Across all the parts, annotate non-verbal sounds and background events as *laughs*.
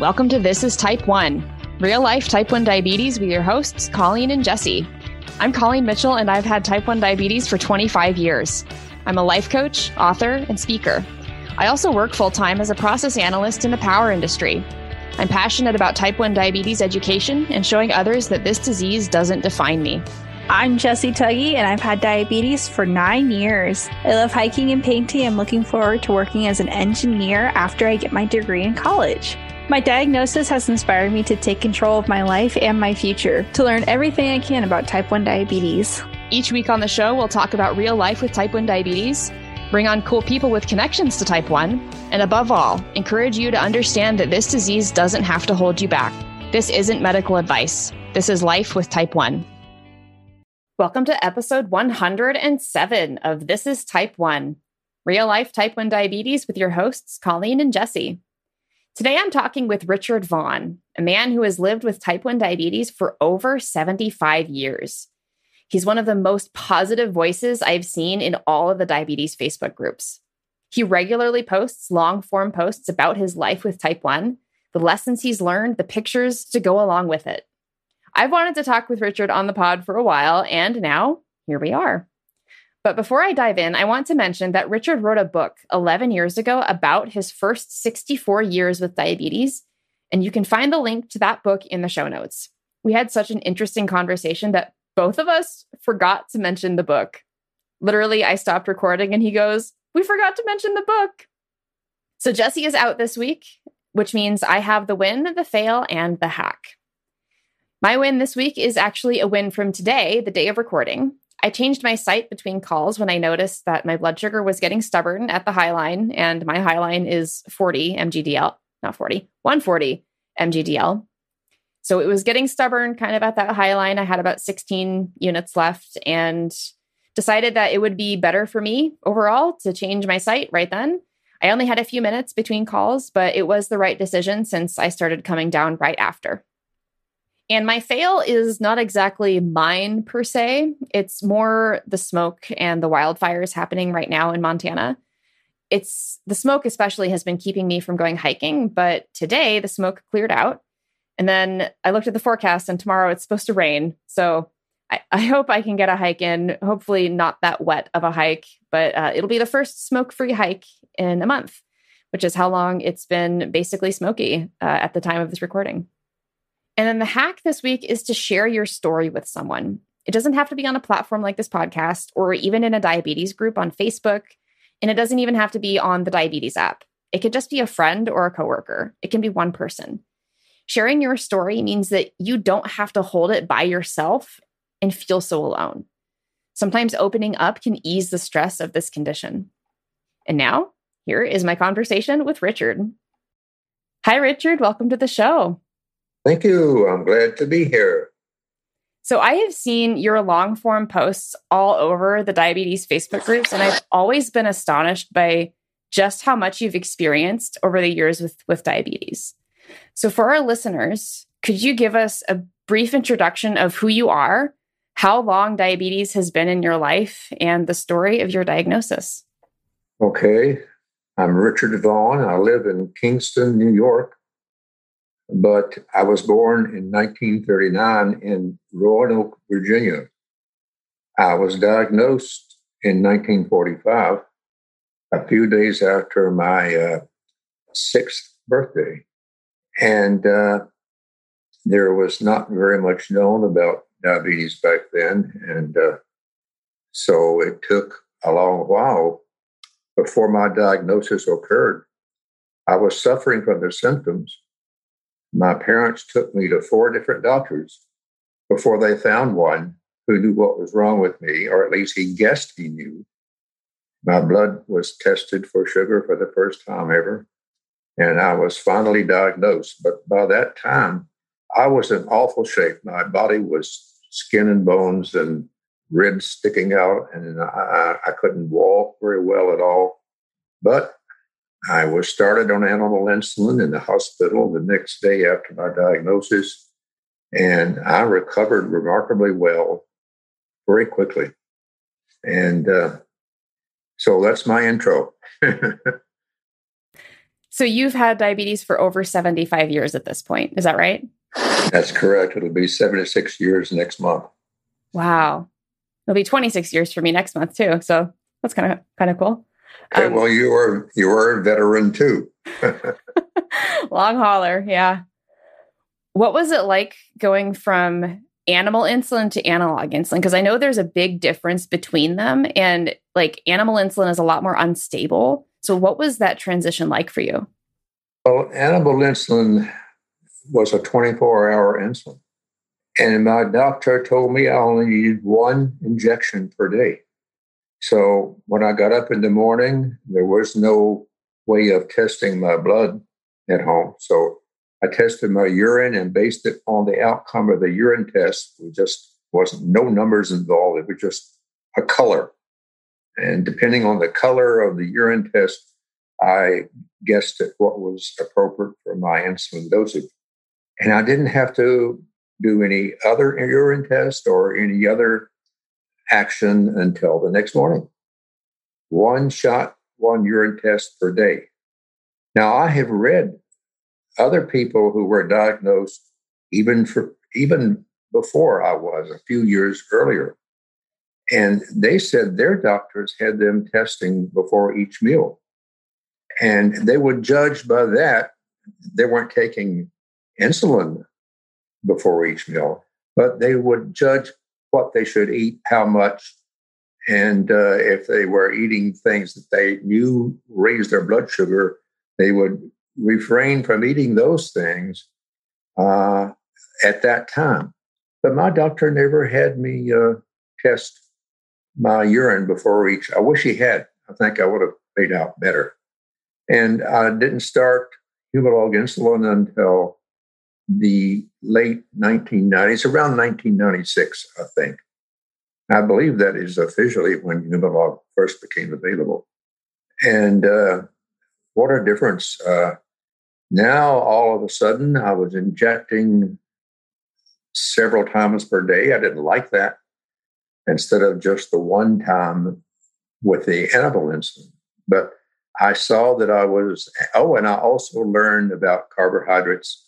Welcome to This is Type 1, real life type 1 diabetes with your hosts, Colleen and Jesse. I'm Colleen Mitchell, and I've had type 1 diabetes for 25 years. I'm a life coach, author, and speaker. I also work full time as a process analyst in the power industry. I'm passionate about type 1 diabetes education and showing others that this disease doesn't define me. I'm Jesse Tuggy, and I've had diabetes for nine years. I love hiking and painting. I'm looking forward to working as an engineer after I get my degree in college. My diagnosis has inspired me to take control of my life and my future, to learn everything I can about type 1 diabetes. Each week on the show, we'll talk about real life with type 1 diabetes, bring on cool people with connections to type 1, and above all, encourage you to understand that this disease doesn't have to hold you back. This isn't medical advice. This is life with type 1. Welcome to episode 107 of This is Type 1, real life type 1 diabetes with your hosts, Colleen and Jesse. Today, I'm talking with Richard Vaughn, a man who has lived with type 1 diabetes for over 75 years. He's one of the most positive voices I've seen in all of the diabetes Facebook groups. He regularly posts long form posts about his life with type 1, the lessons he's learned, the pictures to go along with it. I've wanted to talk with Richard on the pod for a while, and now here we are. But before I dive in, I want to mention that Richard wrote a book 11 years ago about his first 64 years with diabetes, and you can find the link to that book in the show notes. We had such an interesting conversation that both of us forgot to mention the book. Literally, I stopped recording and he goes, We forgot to mention the book. So Jesse is out this week, which means I have the win, the fail, and the hack. My win this week is actually a win from today, the day of recording. I changed my site between calls when I noticed that my blood sugar was getting stubborn at the high line, and my high line is 40 mgdl, not 40, 140 mgdl. So it was getting stubborn kind of at that high line. I had about 16 units left and decided that it would be better for me overall to change my site right then. I only had a few minutes between calls, but it was the right decision since I started coming down right after. And my fail is not exactly mine per se. It's more the smoke and the wildfires happening right now in Montana. It's the smoke, especially, has been keeping me from going hiking. But today, the smoke cleared out. And then I looked at the forecast, and tomorrow it's supposed to rain. So I, I hope I can get a hike in. Hopefully, not that wet of a hike, but uh, it'll be the first smoke free hike in a month, which is how long it's been basically smoky uh, at the time of this recording. And then the hack this week is to share your story with someone. It doesn't have to be on a platform like this podcast or even in a diabetes group on Facebook. And it doesn't even have to be on the diabetes app. It could just be a friend or a coworker. It can be one person. Sharing your story means that you don't have to hold it by yourself and feel so alone. Sometimes opening up can ease the stress of this condition. And now, here is my conversation with Richard. Hi, Richard. Welcome to the show. Thank you. I'm glad to be here. So, I have seen your long form posts all over the diabetes Facebook groups, and I've always been astonished by just how much you've experienced over the years with, with diabetes. So, for our listeners, could you give us a brief introduction of who you are, how long diabetes has been in your life, and the story of your diagnosis? Okay. I'm Richard Vaughn. I live in Kingston, New York. But I was born in 1939 in Roanoke, Virginia. I was diagnosed in 1945, a few days after my uh, sixth birthday. And uh, there was not very much known about diabetes back then. And uh, so it took a long while before my diagnosis occurred. I was suffering from the symptoms my parents took me to four different doctors before they found one who knew what was wrong with me, or at least he guessed he knew. My blood was tested for sugar for the first time ever, and I was finally diagnosed. But by that time, I was in awful shape. My body was skin and bones and ribs sticking out, and I, I couldn't walk very well at all. But I was started on animal insulin in the hospital the next day after my diagnosis, and I recovered remarkably well very quickly. And uh, so that's my intro. *laughs* So you've had diabetes for over 75 years at this point. Is that right? That's correct. It'll be 76 years next month. Wow. It'll be 26 years for me next month too. So that's kind of kind of cool. Okay, um, well, you were you were a veteran too. *laughs* long hauler, yeah. What was it like going from animal insulin to analog insulin? Because I know there's a big difference between them, and like animal insulin is a lot more unstable. So, what was that transition like for you? Well, animal insulin was a 24 hour insulin. And my doctor told me I only needed one injection per day. So when I got up in the morning, there was no way of testing my blood at home. So I tested my urine and based it on the outcome of the urine test. It just wasn't no numbers involved. It was just a color. And depending on the color of the urine test, I guessed at what was appropriate for my insulin dosage. And I didn't have to do any other urine test or any other action until the next morning. One shot, one urine test per day. Now, I have read other people who were diagnosed even for even before I was, a few years earlier. And they said their doctors had them testing before each meal. And they would judge by that. They weren't taking insulin before each meal, but they would judge what they should eat, how much, and uh, if they were eating things that they knew raised their blood sugar, they would refrain from eating those things uh, at that time. But my doctor never had me uh, test my urine before each. I wish he had. I think I would have made out better. And I didn't start Humalog insulin until the late 1990s, around 1996, I think. I believe that is officially when Humalog first became available. And uh, what a difference. Uh, now, all of a sudden, I was injecting several times per day. I didn't like that instead of just the one time with the animal insulin. But I saw that I was, oh, and I also learned about carbohydrates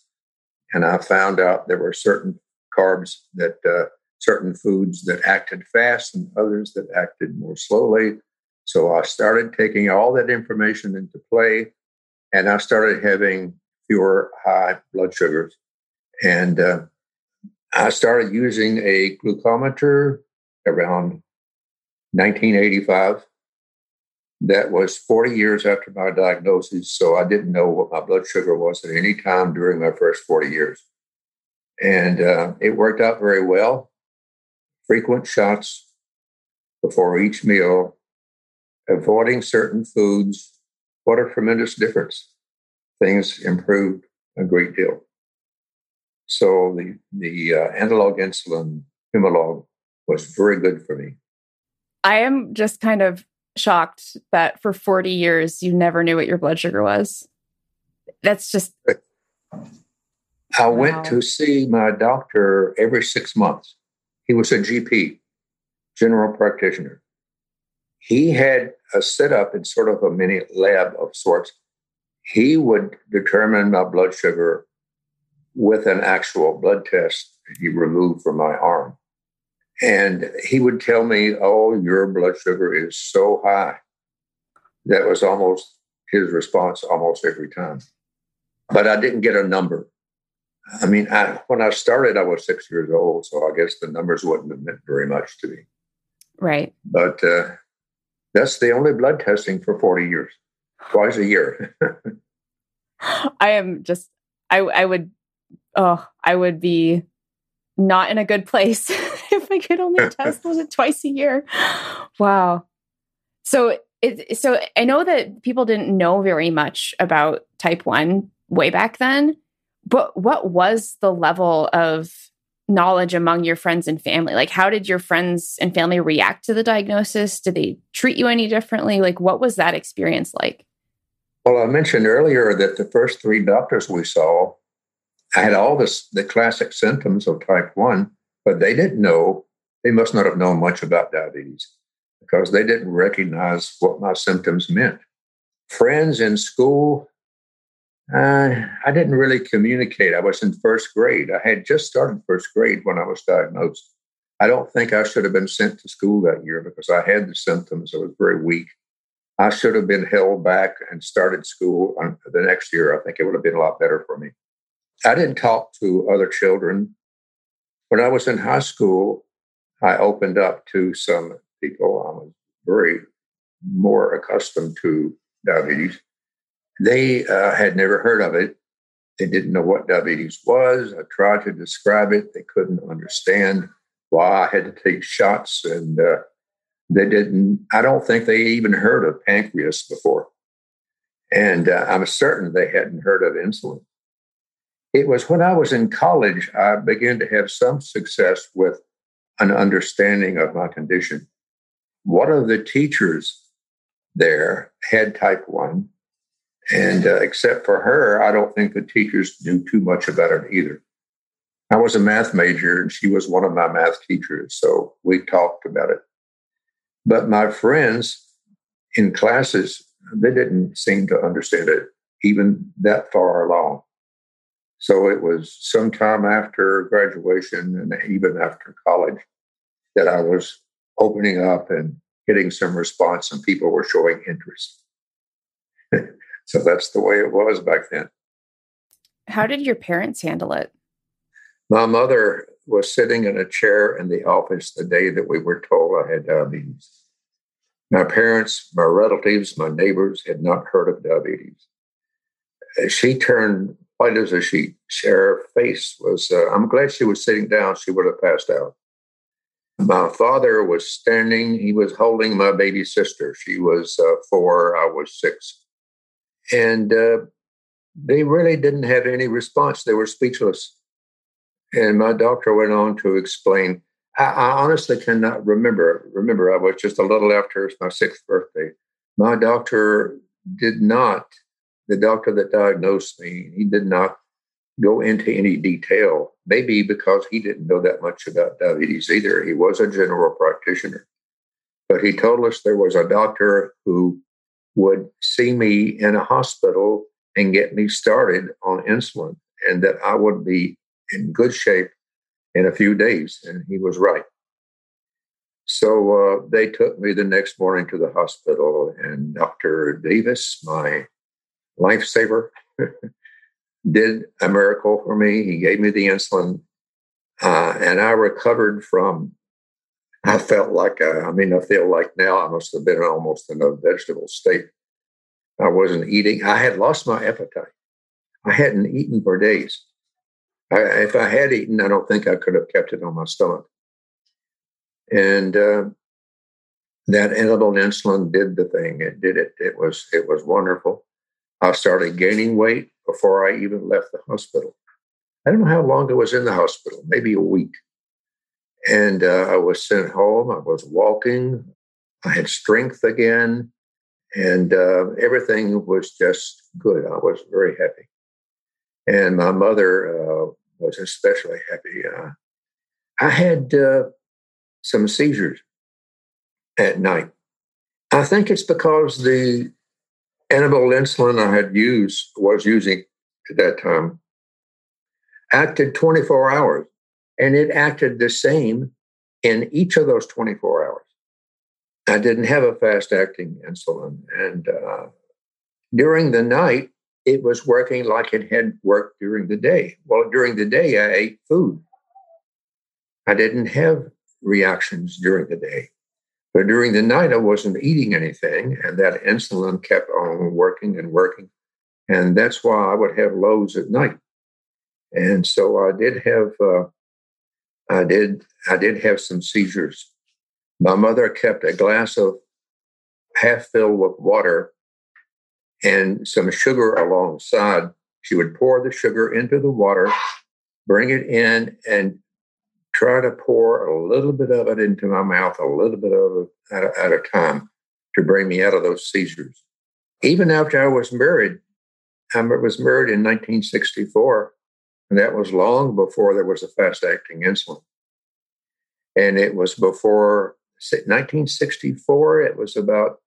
and I found out there were certain carbs that uh, certain foods that acted fast and others that acted more slowly. So I started taking all that information into play, and I started having fewer high blood sugars. And uh, I started using a glucometer around 1985 that was 40 years after my diagnosis. So I didn't know what my blood sugar was at any time during my first 40 years. And uh, it worked out very well. Frequent shots before each meal, avoiding certain foods. What a tremendous difference. Things improved a great deal. So the, the uh, analog insulin, Humalog, was very good for me. I am just kind of shocked that for 40 years you never knew what your blood sugar was. That's just. I wow. went to see my doctor every six months. He was a GP, general practitioner. He had a setup in sort of a mini lab of sorts. He would determine my blood sugar with an actual blood test he removed from my arm. And he would tell me, Oh, your blood sugar is so high. That was almost his response almost every time. But I didn't get a number. I mean, I, when I started, I was six years old, so I guess the numbers wouldn't have meant very much to me. Right. But uh, that's the only blood testing for 40 years, twice a year. *laughs* I am just, I, I would, oh, I would be not in a good place *laughs* if I could only *laughs* test was it twice a year. *gasps* Wow. So it so I know that people didn't know very much about type 1 way back then, but what was the level of knowledge among your friends and family? Like how did your friends and family react to the diagnosis? Did they treat you any differently? Like what was that experience like? Well, I mentioned earlier that the first three doctors we saw I had all this the classic symptoms of type 1 but they didn't know, they must not have known much about diabetes because they didn't recognize what my symptoms meant. Friends in school Uh, I didn't really communicate. I was in first grade. I had just started first grade when I was diagnosed. I don't think I should have been sent to school that year because I had the symptoms. I was very weak. I should have been held back and started school the next year. I think it would have been a lot better for me. I didn't talk to other children. When I was in high school, I opened up to some people. I was very more accustomed to diabetes. They uh, had never heard of it. They didn't know what diabetes was. I tried to describe it. They couldn't understand why I had to take shots. And uh, they didn't, I don't think they even heard of pancreas before. And uh, I'm certain they hadn't heard of insulin. It was when I was in college, I began to have some success with an understanding of my condition. One of the teachers there had type 1. And uh, except for her, I don't think the teachers knew too much about it either. I was a math major and she was one of my math teachers. So we talked about it. But my friends in classes, they didn't seem to understand it even that far along. So it was sometime after graduation and even after college that I was opening up and getting some response and people were showing interest. *laughs* so that's the way it was back then. How did your parents handle it? My mother was sitting in a chair in the office the day that we were told I had diabetes. My parents, my relatives, my neighbors had not heard of diabetes. She turned white as a sheet. Her face was, uh, I'm glad she was sitting down. She would have passed out. My father was standing, he was holding my baby sister. She was uh, four, I was six. And uh, they really didn't have any response. They were speechless. And my doctor went on to explain. I, I honestly cannot remember. Remember, I was just a little after my sixth birthday. My doctor did not, the doctor that diagnosed me, he did not go into any detail, maybe because he didn't know that much about diabetes either. He was a general practitioner. But he told us there was a doctor who would see me in a hospital and get me started on insulin, and that I would be in good shape in a few days. And he was right. So uh, they took me the next morning to the hospital, and Dr. Davis, my lifesaver, *laughs* did a miracle for me. He gave me the insulin, uh, and I recovered from. I felt like uh, I mean I feel like now I must have been almost in a vegetable state. I wasn't eating. I had lost my appetite. I hadn't eaten for days. I, if I had eaten, I don't think I could have kept it on my stomach. And uh, that edible insulin did the thing. It did it. It was it was wonderful. I started gaining weight before I even left the hospital. I don't know how long I was in the hospital, maybe a week. And uh, I was sent home. I was walking. I had strength again. And uh, everything was just good. I was very happy. And my mother uh, was especially happy. Uh, I had uh, some seizures at night. I think it's because the animal insulin I had used, was using at that time, acted 24 hours. And it acted the same in each of those 24 hours. I didn't have a fast acting insulin. And uh, during the night, it was working like it had worked during the day. Well, during the day, I ate food. I didn't have reactions during the day. But during the night, I wasn't eating anything, and that insulin kept on working and working. And that's why I would have lows at night. And so I did have, uh, I did, I did have some seizures. My mother kept a glass of half filled with water and some sugar alongside. She would pour the sugar into the water, bring it in, and try to pour a little bit of it into my mouth, a little bit of it at a, at a time to bring me out of those seizures. Even after I was married, I was married in 1964, and that was long before there was a fast acting insulin. And it was before 1964, it was about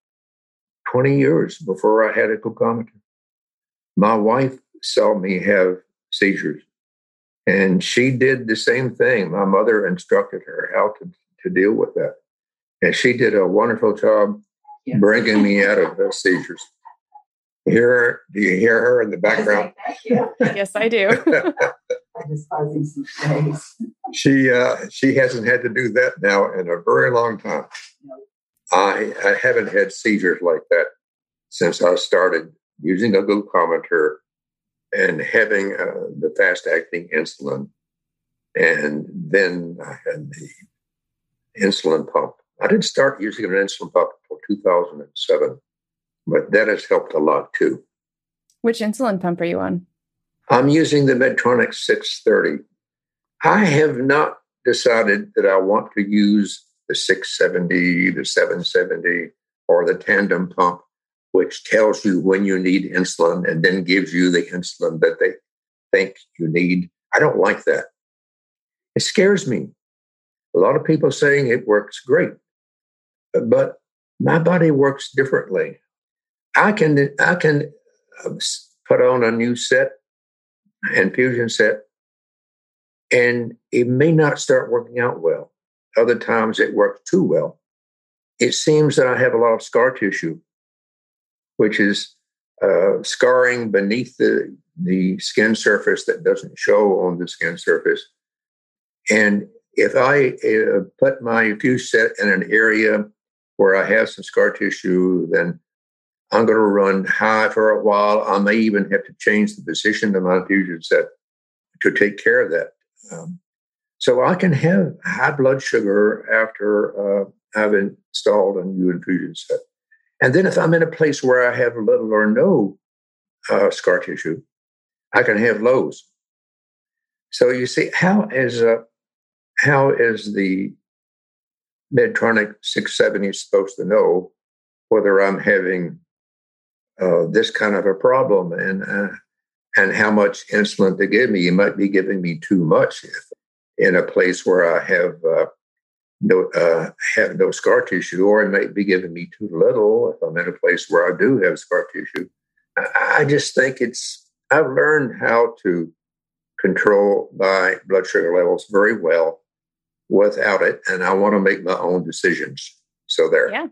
20 years before I had a glucometer. My wife saw me have seizures. And she did the same thing. My mother instructed her how to, to deal with that. And she did a wonderful job yes. bringing me out of the seizures. Hear her? Do you hear her in the background? *laughs* yes, I do. *laughs* I just some. She uh, she hasn't had to do that now in a very long time. I I haven't had seizures like that since I started using a glucometer and having uh, the fast acting insulin. And then I had the insulin pump. I didn't start using an insulin pump until 2007, but that has helped a lot too. Which insulin pump are you on? I'm using the Medtronic 630. I have not decided that I want to use the 670, the 770, or the tandem pump which tells you when you need insulin and then gives you the insulin that they think you need. I don't like that. It scares me. A lot of people saying it works great, but my body works differently. I can I can um, put on a new set, infusion set, and it may not start working out well. Other times it works too well. It seems that I have a lot of scar tissue which is uh, scarring beneath the, the skin surface that doesn't show on the skin surface. And if I uh, put my fuse set in an area where I have some scar tissue, then I'm going to run high for a while. I may even have to change the position of my infusion set to take care of that. Um, so I can have high blood sugar after uh, I've installed a new infusion set. And then if I'm in a place where I have little or no uh, scar tissue, I can have lows. So you see, how is uh, how is the Medtronic 670 supposed to know whether I'm having uh, this kind of a problem and uh, and how much insulin to give me? You might be giving me too much if, in a place where I have uh, no uh, have no scar tissue, or it might be giving me too little if I'm in a place where I do have scar tissue. I, I just think it's I've learned how to control my blood sugar levels very well without it, and I want to make my own decisions. So there. Yeah.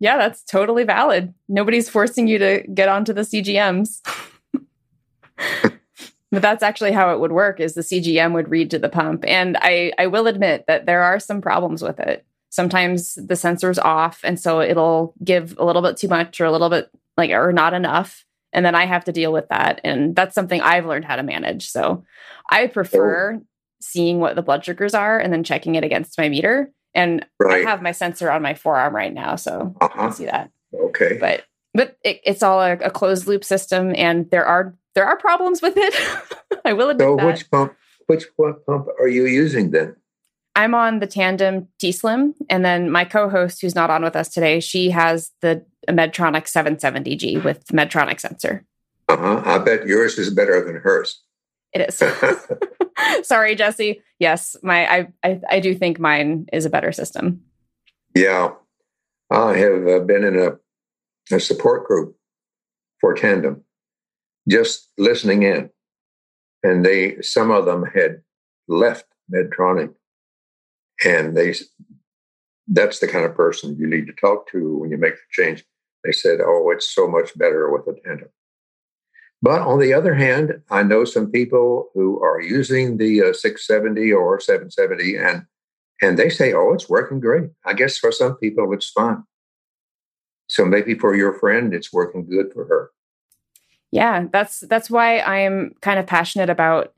Yeah, that's totally valid. Nobody's forcing you to get onto the CGMs. *laughs* But that's actually how it would work is the CGM would read to the pump. And I, I will admit that there are some problems with it. Sometimes the sensor's off and so it'll give a little bit too much or a little bit like or not enough. And then I have to deal with that. And that's something I've learned how to manage. So I prefer oh. seeing what the blood sugars are and then checking it against my meter. And right. I have my sensor on my forearm right now, so uh-huh. I can see that. Okay. But but it, it's all a, a, closed loop system, and there are there are problems with it. *laughs* I will admit so that. which pump which pump are you using then? I'm on the Tandem T Slim, and then my co-host, who's not on with us today, she has the Medtronic 770G with Medtronic sensor. Uh huh. I bet yours is better than hers. It is. *laughs* *laughs* Sorry, Jesse. Yes, my I, I, I do think mine is a better system. Yeah, I have uh, been in a, a support group for Tandem, just listening in. And they, some of them had left Medtronic. And they, that's the kind of person you need to talk to when you make the change. They said, oh, it's so much better with a tandem. But on the other hand, I know some people who are using the uh, 670 or 770 and and they say, oh, it's working great. I guess for some people, it's fine. So maybe for your friend, it's working good for her. Yeah, that's that's why I'm kind of passionate about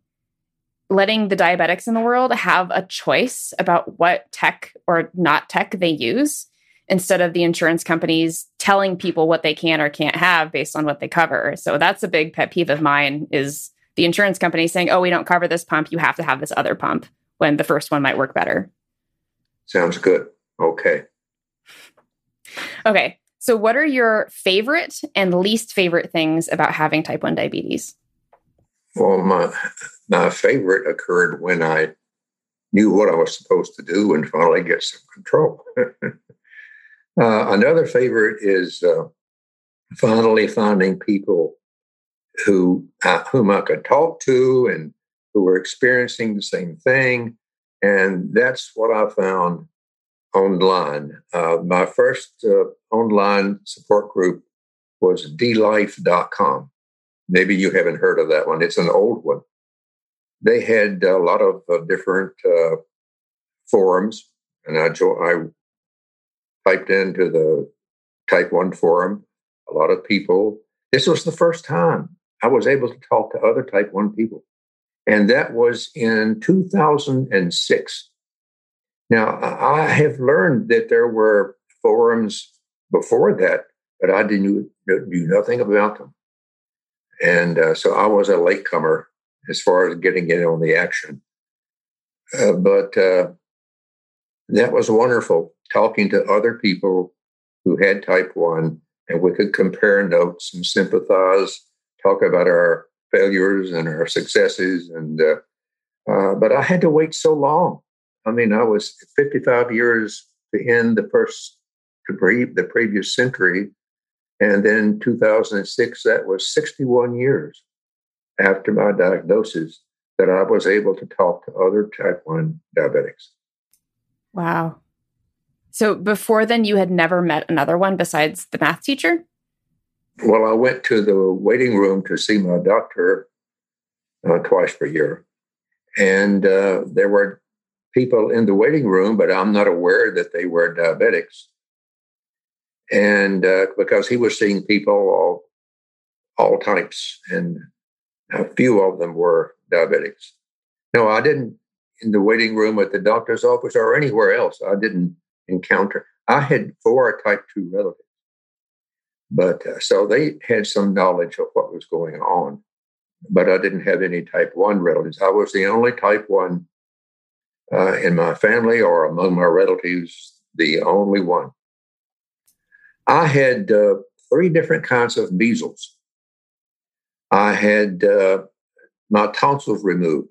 letting the diabetics in the world have a choice about what tech or not tech they use instead of the insurance companies telling people what they can or can't have based on what they cover. So that's a big pet peeve of mine is the insurance company saying, "Oh, we don't cover this pump, you have to have this other pump," when the first one might work better. Sounds good. Okay. Okay. So, what are your favorite and least favorite things about having type 1 diabetes? Well, my, my favorite occurred when I knew what I was supposed to do and finally get some control. *laughs* uh, another favorite is uh, finally finding people who uh, whom I could talk to and who were experiencing the same thing. And that's what I found online. Uh, my first uh, online support group was dlife.com. Maybe you haven't heard of that one. It's an old one. They had a lot of uh, different uh, forums, and I, jo- I typed into the Type 1 forum, a lot of people. This was the first time I was able to talk to other Type 1 people. And that was in 2006. Now, I have learned that there were forums before that, but I didn't knew nothing about them. And uh, so I was a latecomer as far as getting in on the action. Uh, but uh, that was wonderful talking to other people who had type 1, and we could compare notes and sympathize, talk about our failures and our successes. And uh, uh, but I had to wait so long. I mean, I was 55 years to end the first to pre- the previous century, and then 2006. That was 61 years after my diagnosis that I was able to talk to other type 1 diabetics. Wow. So before then, you had never met another one besides the math teacher? Well, I went to the waiting room to see my doctor uh, twice per year. And uh, there were people in the waiting room, but I'm not aware that they were diabetics. And uh, because he was seeing people of all types, and a few of them were diabetics. No, I didn't in the waiting room at the doctor's office or anywhere else. I didn't encounter. I had four type 2 relatives. But uh, so they had some knowledge of what was going on, but I didn't have any type 1 relatives. I was the only type 1 uh, in my family or among my relatives, the only one. I had uh, three different kinds of measles. I had uh, my tonsils removed,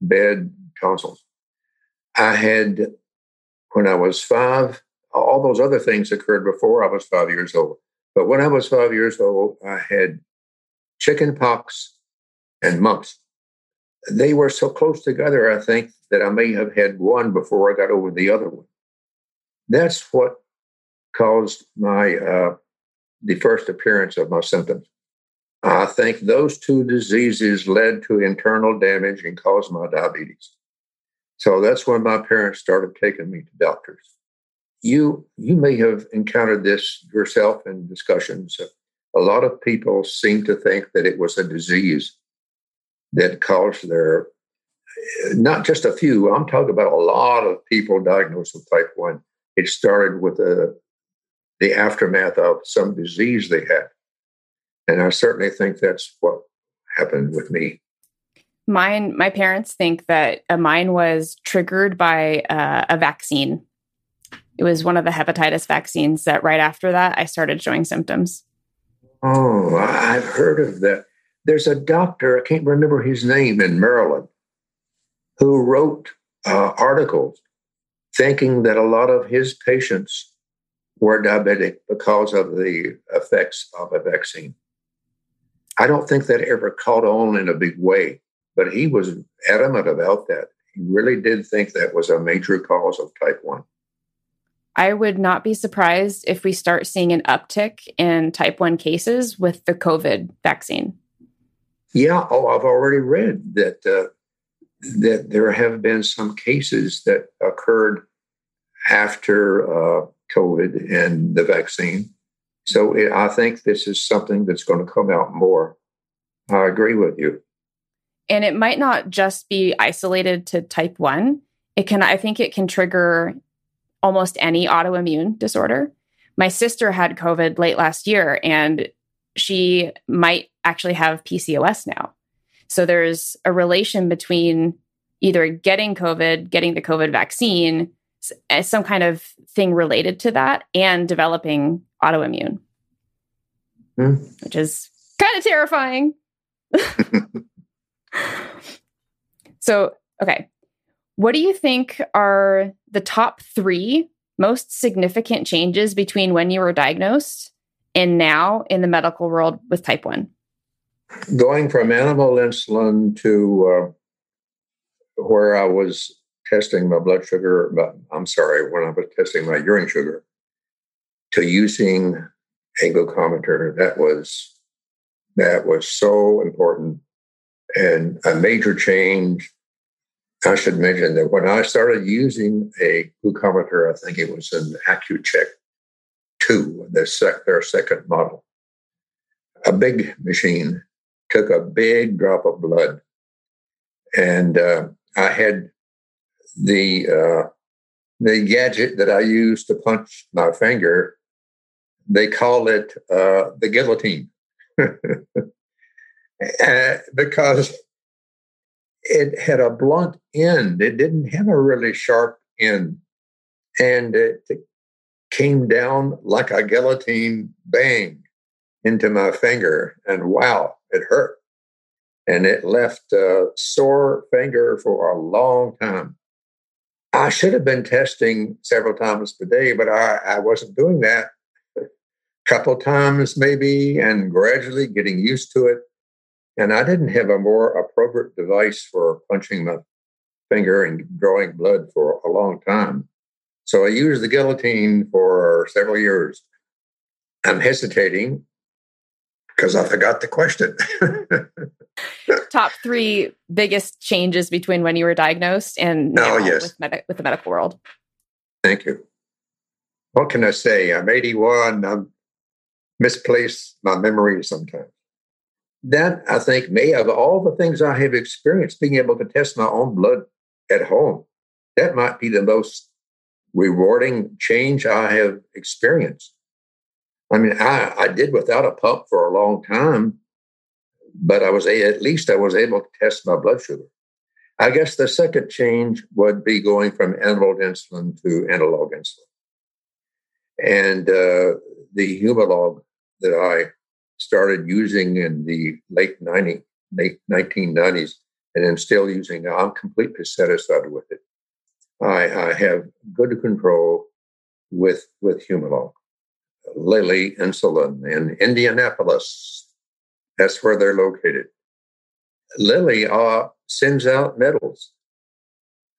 bad tonsils. I had, when I was five, all those other things occurred before I was five years old. But when I was five years old, I had chicken pox and mumps. They were so close together, I think, that I may have had one before I got over the other one. That's what caused my uh, the first appearance of my symptoms. I think those two diseases led to internal damage and caused my diabetes. So that's when my parents started taking me to doctors you you may have encountered this yourself in discussions. A lot of people seem to think that it was a disease that caused their not just a few. I'm talking about a lot of people diagnosed with type one. It started with a, the aftermath of some disease they had, and I certainly think that's what happened with me. Mine, my parents think that uh, mine was triggered by uh, a vaccine it was one of the hepatitis vaccines that right after that I started showing symptoms. Oh, I've heard of that. There's a doctor, I can't remember his name in Maryland, who wrote uh, articles thinking that a lot of his patients were diabetic because of the effects of a vaccine. I don't think that ever caught on in a big way, but he was adamant about that. He really did think that was a major cause of type 1. I would not be surprised if we start seeing an uptick in type 1 cases with the COVID vaccine. Yeah, oh, I've already read that uh, that there have been some cases that occurred after uh, COVID and the vaccine. So it, I think this is something that's going to come out more. I agree with you. And it might not just be isolated to type 1. It can I think it can trigger almost any autoimmune disorder. My sister had COVID late last year and she might actually have PCOS now. So there's a relation between either getting COVID, getting the COVID vaccine, some kind of thing related to that, and developing autoimmune, mm. which is kind of terrifying. *laughs* so, okay. What do you think are the top three most significant changes between when you were diagnosed and now in the medical world with type 1? going from animal insulin to uh, where I was testing my blood sugar, but I'm sorry, when I was testing my urine sugar, to using a glucometer, that was that was so important and a major change. I should mention that when I started using a glucometer, I think it was an Accu-Chek 2, the sec- their second model. A big machine took a big drop of blood, and uh, I had the uh, the gadget that I used to punch my finger. They call it uh, the guillotine *laughs* uh, because it had a blunt end. It didn't have a really sharp end, and it came down like a guillotine bang into my finger, and wow, it hurt. And it left a sore finger for a long time. I should have been testing several times per day, but I, I wasn't doing that. A couple times maybe, and gradually getting used to it. And I didn't have a more appropriate device for punching my finger and drawing blood for a long time. So I used the guillotine for several years. I'm hesitating because I forgot the question. *laughs* *laughs* Top three biggest changes between when you were diagnosed and now oh, yes. with, med- with the medical world. Thank you. What can I say? I'm 81. I'm misplaced my memory sometimes. That I think may of all the things I have experienced, being able to test my own blood at home, that might be the most rewarding change I have experienced. I mean, I, I did without a pump for a long time, but I was a, at least I was able to test my blood sugar. I guess the second change would be going from analog insulin to analog insulin. And uh, the Humalog that I started using in the late 90, late 1990s and am still using now, I'm completely satisfied with it. I, I have good control with with Humalog. Lilly Insulin in Indianapolis. That's where they're located. Lilly uh, sends out medals.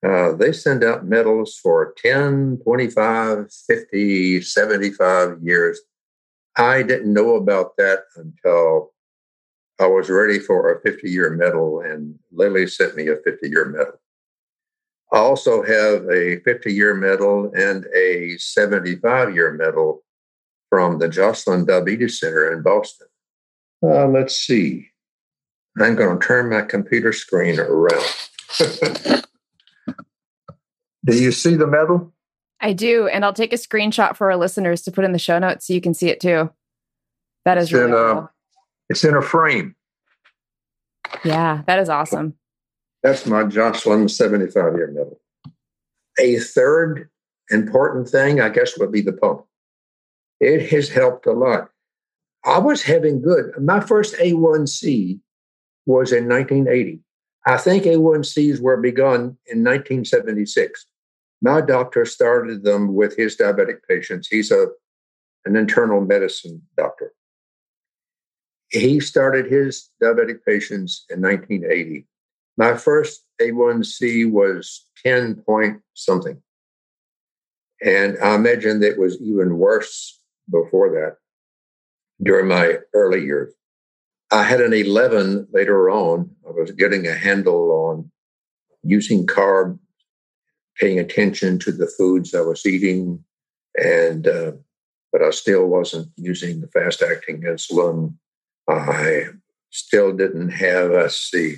Uh, they send out medals for 10, 25, 50, 75 years. I didn't know about that until I was ready for a 50 year medal, and Lilly sent me a 50 year medal. I also have a 50 year medal and a 75 year medal from the Joslin Diabetes Center in Boston. Uh, let's see. I'm going to turn my computer screen around. *laughs* do you see the medal? I do. And I'll take a screenshot for our listeners to put in the show notes so you can see it too. That is it's really in a, cool. It's in a frame. Yeah, that is awesome. That's my Joslin 75 year medal. A third important thing, I guess, would be the pump. It has helped a lot. I was having good. My first A1C was in 1980. I think A1Cs were begun in 1976. My doctor started them with his diabetic patients. He's a an internal medicine doctor. He started his diabetic patients in 1980. My first A1C was 10 point something. And I imagine that was even worse before that during my early years. I had an 11 later on. I was getting a handle on using carb, paying attention to the foods I was eating, and uh, but I still wasn't using the fast acting insulin. I still didn't have a C.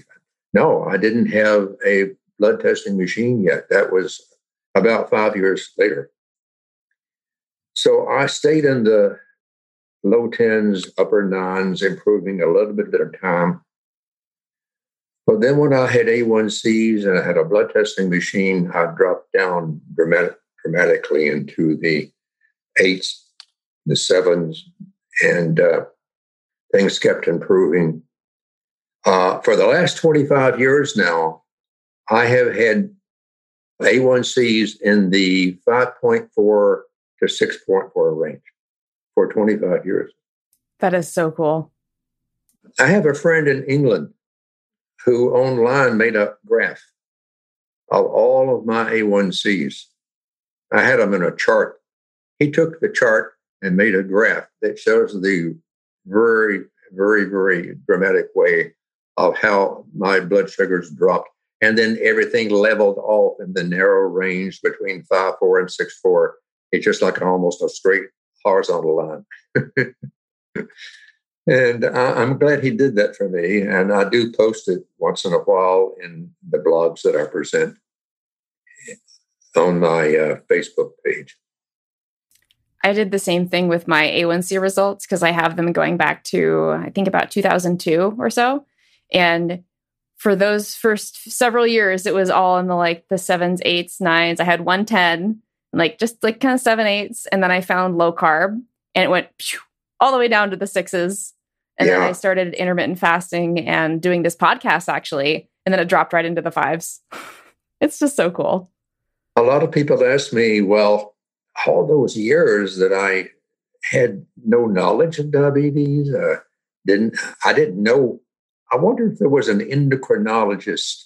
No, I didn't have a blood testing machine yet. That was about five years later. So I stayed in the low tens, upper nines, improving a little bit at a time. But then when I had A1Cs and I had a blood testing machine, I dropped down dramatic, dramatically into the eights, the sevens, and uh, things kept improving. Uh, for the last 25 years now, I have had A1Cs in the 5.4 to 6.4 range for 25 years. That is so cool. I have a friend in England who online made a graph of all of my A1Cs. I had them in a chart. He took the chart and made a graph that shows the very, very, very dramatic way of how my blood sugars dropped. And then everything leveled off in the narrow range between 5 4 and 6 4. It's just like almost a straight horizontal line. *laughs* and I, am glad he did that for me. And I do post it once in a while in the blogs that I present on my uh, Facebook page. I did the same thing with my A1C results because I have them going back to, I think, about 2002 or so. And for those first several years, it was all in the like the sevens, eights, nines. I had 110, like just like kind of seven, eights. And then I found low carb and it went phew, all the way down to the sixes. And yeah. then I started intermittent fasting and doing this podcast actually. And then it dropped right into the fives. *laughs* it's just so cool. A lot of people ask me, well, all those years that I had no knowledge of diabetes, uh, didn't I didn't know I wonder if there was an endocrinologist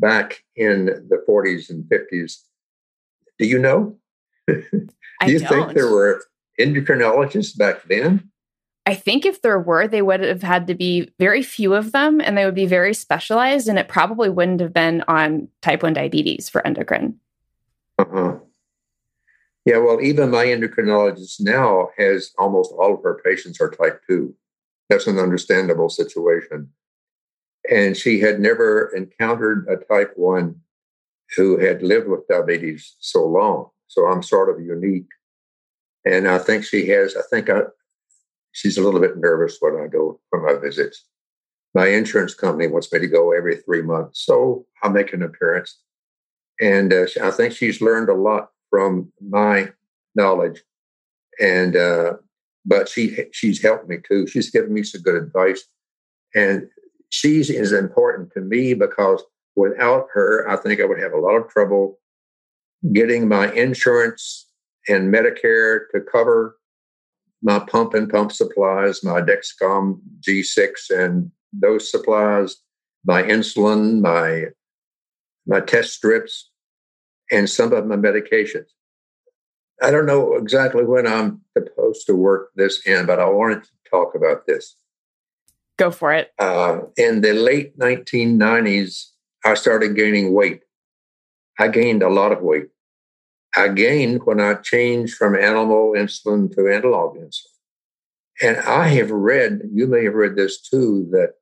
back in the 40s and 50s. Do you know? *laughs* Do you don't. think there were endocrinologists back then? I think if there were, they would have had to be very few of them and they would be very specialized, and it probably wouldn't have been on type 1 diabetes for endocrine. Uh-huh. Yeah, well, even my endocrinologist now has almost all of her patients are type 2. That's an understandable situation. And she had never encountered a type 1 who had lived with diabetes so long. So I'm sort of unique. And I think she has, I think I, she's a little bit nervous when I go for my visits. My insurance company wants me to go every three months. So I make an appearance. And uh, I think she's learned a lot from my knowledge. And, uh, but she she's helped me too. She's given me some good advice. And she's is important to me because without her, I think I would have a lot of trouble getting my insurance and Medicare to cover my pump and pump supplies, my Dexcom G6 and those supplies, my insulin, my my test strips, and some of my medications. I don't know exactly when I'm supposed to work this in, but I wanted to talk about this. Go for it. Uh, in the late 1990s, I started gaining weight. I gained a lot of weight. I gained when I changed from animal insulin to analog insulin. And I have read, you may have read this too, that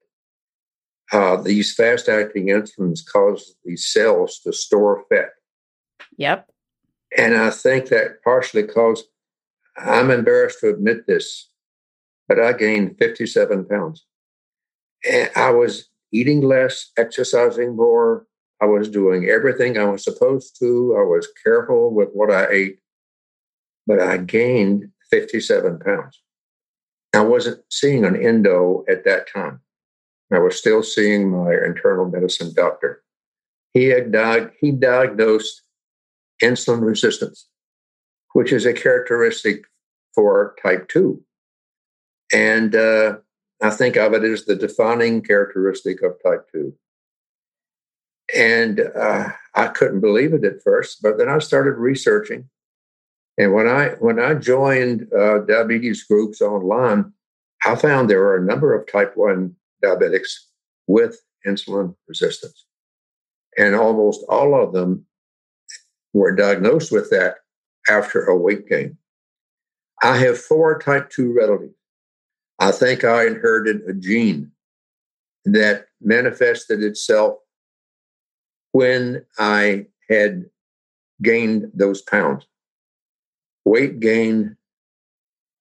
uh, these fast acting insulins cause these cells to store fat. Yep. And I think that partially caused, I'm embarrassed to admit this, but I gained 57 pounds. And I was eating less, exercising more. I was doing everything I was supposed to. I was careful with what I ate, but I gained 57 pounds. I wasn't seeing an endo at that time. I was still seeing my internal medicine doctor. He had he diagnosed insulin resistance, which is a characteristic for type 2. And uh, I think of it as the defining characteristic of type 2. And uh, I couldn't believe it at first, but then I started researching. And when I when I joined uh, diabetes groups online, I found there were a number of type 1 diabetics with insulin resistance. And almost all of them were diagnosed with that after a weight gain. I have four type 2 relatives. I think I inherited a gene that manifested itself when I had gained those pounds. Weight gain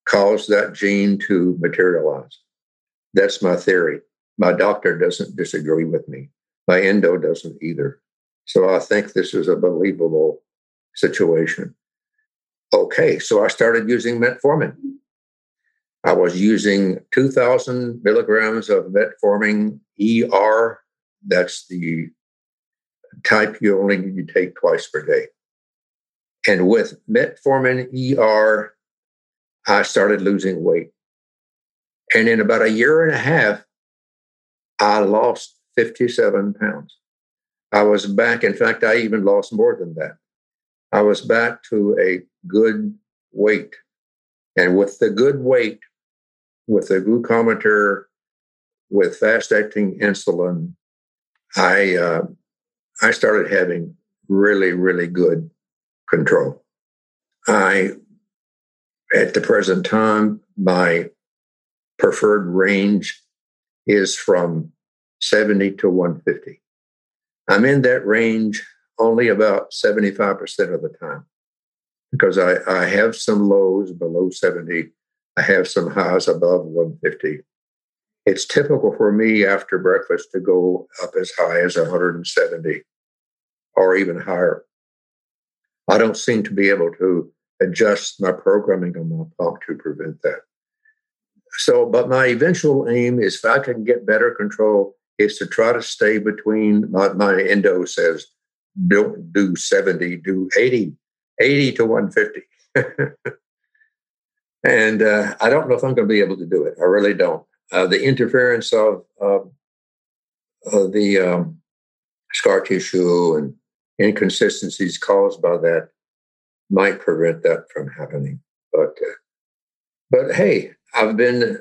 caused that gene to materialize. That's my theory. My doctor doesn't disagree with me. My endo doesn't either. So I think this is a believable situation. Okay, so I started using metformin. I was using 2,000 milligrams of metformin ER. That's the type you only need to take twice per day. And with metformin ER, I started losing weight. And in about a year and a half, I lost 57 pounds. I was back. In fact, I even lost more than that. I was back to a good weight. And with the good weight, with a glucometer, with fast acting insulin, I, uh, I started having really, really good control. I, at the present time, my preferred range is from 70 to 150. I'm in that range only about 75% of the time because I, I have some lows below 70. I have some highs above 150. It's typical for me after breakfast to go up as high as 170 or even higher. I don't seem to be able to adjust my programming on my pump to prevent that. So, but my eventual aim is if I can get better control, is to try to stay between my, my endo says don't do 70, do 80, 80 to 150. *laughs* and uh, I don't know if I'm going to be able to do it. I really don't. Uh, the interference of, of, of the um, scar tissue and inconsistencies caused by that might prevent that from happening. But uh, but hey, I've been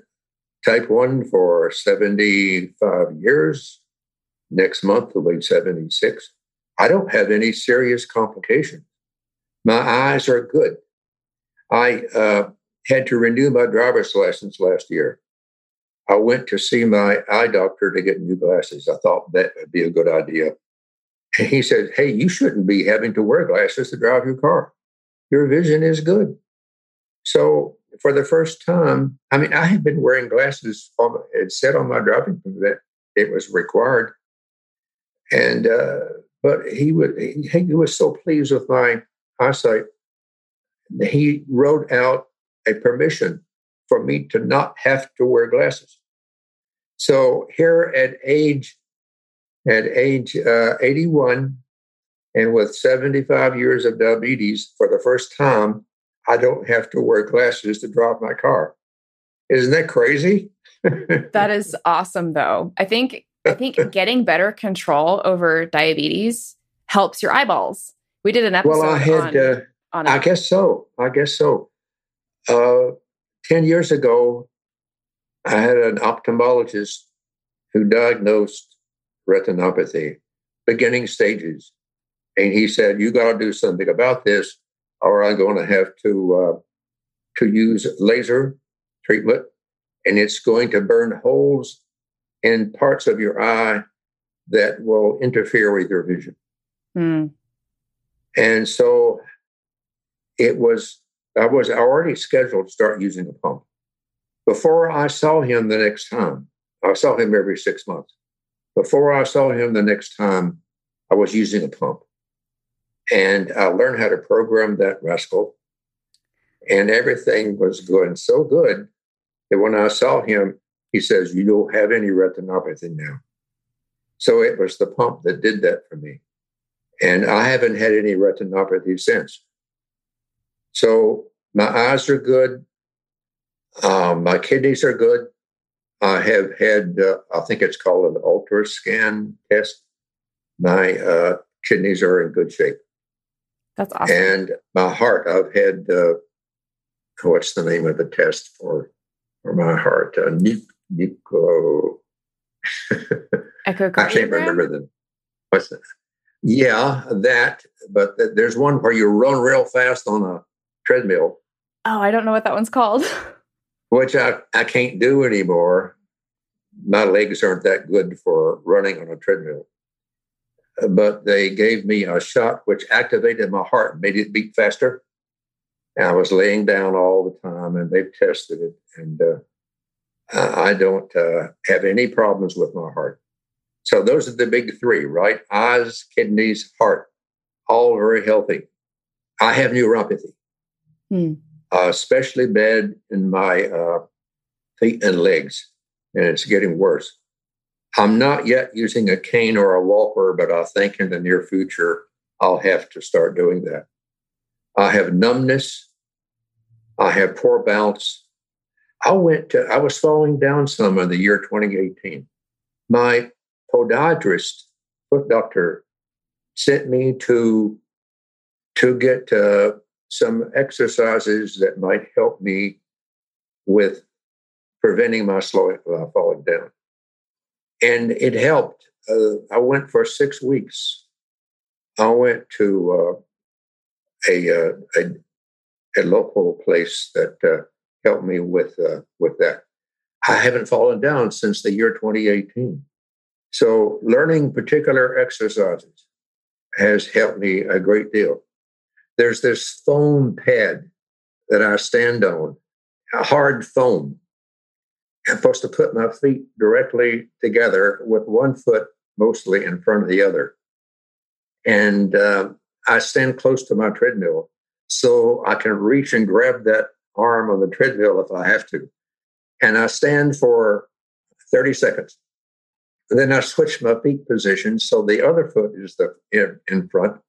type one for 75 years. Next month will be 76. I don't have any serious complications. My eyes are good. I uh, had to renew my driver's license last year. I went to see my eye doctor to get new glasses. I thought that would be a good idea. And he said, Hey, you shouldn't be having to wear glasses to drive your car. Your vision is good. So, for the first time, I mean, I had been wearing glasses. It said on my driving permit it was required. And, uh, but he, he, he was so pleased with my eyesight. He wrote out a permission for me to not have to wear glasses. So here at age at age uh, 81 and with 75 years of diabetes for the first time, I don't have to wear glasses to drive my car. Isn't that crazy? *laughs* that is awesome though. I think I think *laughs* getting better control over diabetes helps your eyeballs. We did an episode well, I had, on, uh, on I guess so. I guess so. Uh, 10 years ago, I had an ophthalmologist who diagnosed retinopathy, beginning stages. And he said, You got to do something about this, or I'm going to have to, uh, to use laser treatment. And it's going to burn holes in parts of your eye that will interfere with your vision. Mm. And so it was I was already scheduled to start using a pump. Before I saw him the next time, I saw him every six months. Before I saw him the next time, I was using a pump. And I learned how to program that rascal. And everything was going so good that when I saw him, he says, You don't have any retinopathy now. So it was the pump that did that for me. And I haven't had any retinopathy since. So my eyes are good. Um, my kidneys are good. I have had, uh, I think it's called an ultra scan test. My uh, kidneys are in good shape. That's awesome. And my heart, I've had, uh, what's the name of the test for, for my heart? Uh, Nico. *laughs* I can't remember the, what's that? Yeah, that, but there's one where you run real fast on a treadmill. Oh, I don't know what that one's called. *laughs* Which I, I can't do anymore. My legs aren't that good for running on a treadmill. But they gave me a shot which activated my heart, made it beat faster. And I was laying down all the time, and they've tested it. And uh, I don't uh, have any problems with my heart. So those are the big three, right? Eyes, kidneys, heart, all very healthy. I have neuropathy. Hmm. Uh, especially bad in my uh, feet and legs, and it's getting worse. I'm not yet using a cane or a walker, but I think in the near future I'll have to start doing that. I have numbness. I have poor balance. I went to, I was falling down some in the year 2018. my podiatrist, foot doctor, sent me to to get uh, some exercises that might help me with preventing my slowing, uh, falling down. And it helped. Uh, I went for six weeks. I went to uh, a, uh, a, a local place that uh, helped me with uh, with that. I haven't fallen down since the year 2018. So learning particular exercises has helped me a great deal. There's this foam pad that I stand on, a hard foam. I'm supposed to put my feet directly together with one foot mostly in front of the other. And uh, I stand close to my treadmill so I can reach and grab that arm on the treadmill if I have to. And I stand for 30 seconds. And then I switch my feet position so the other foot is the in, in front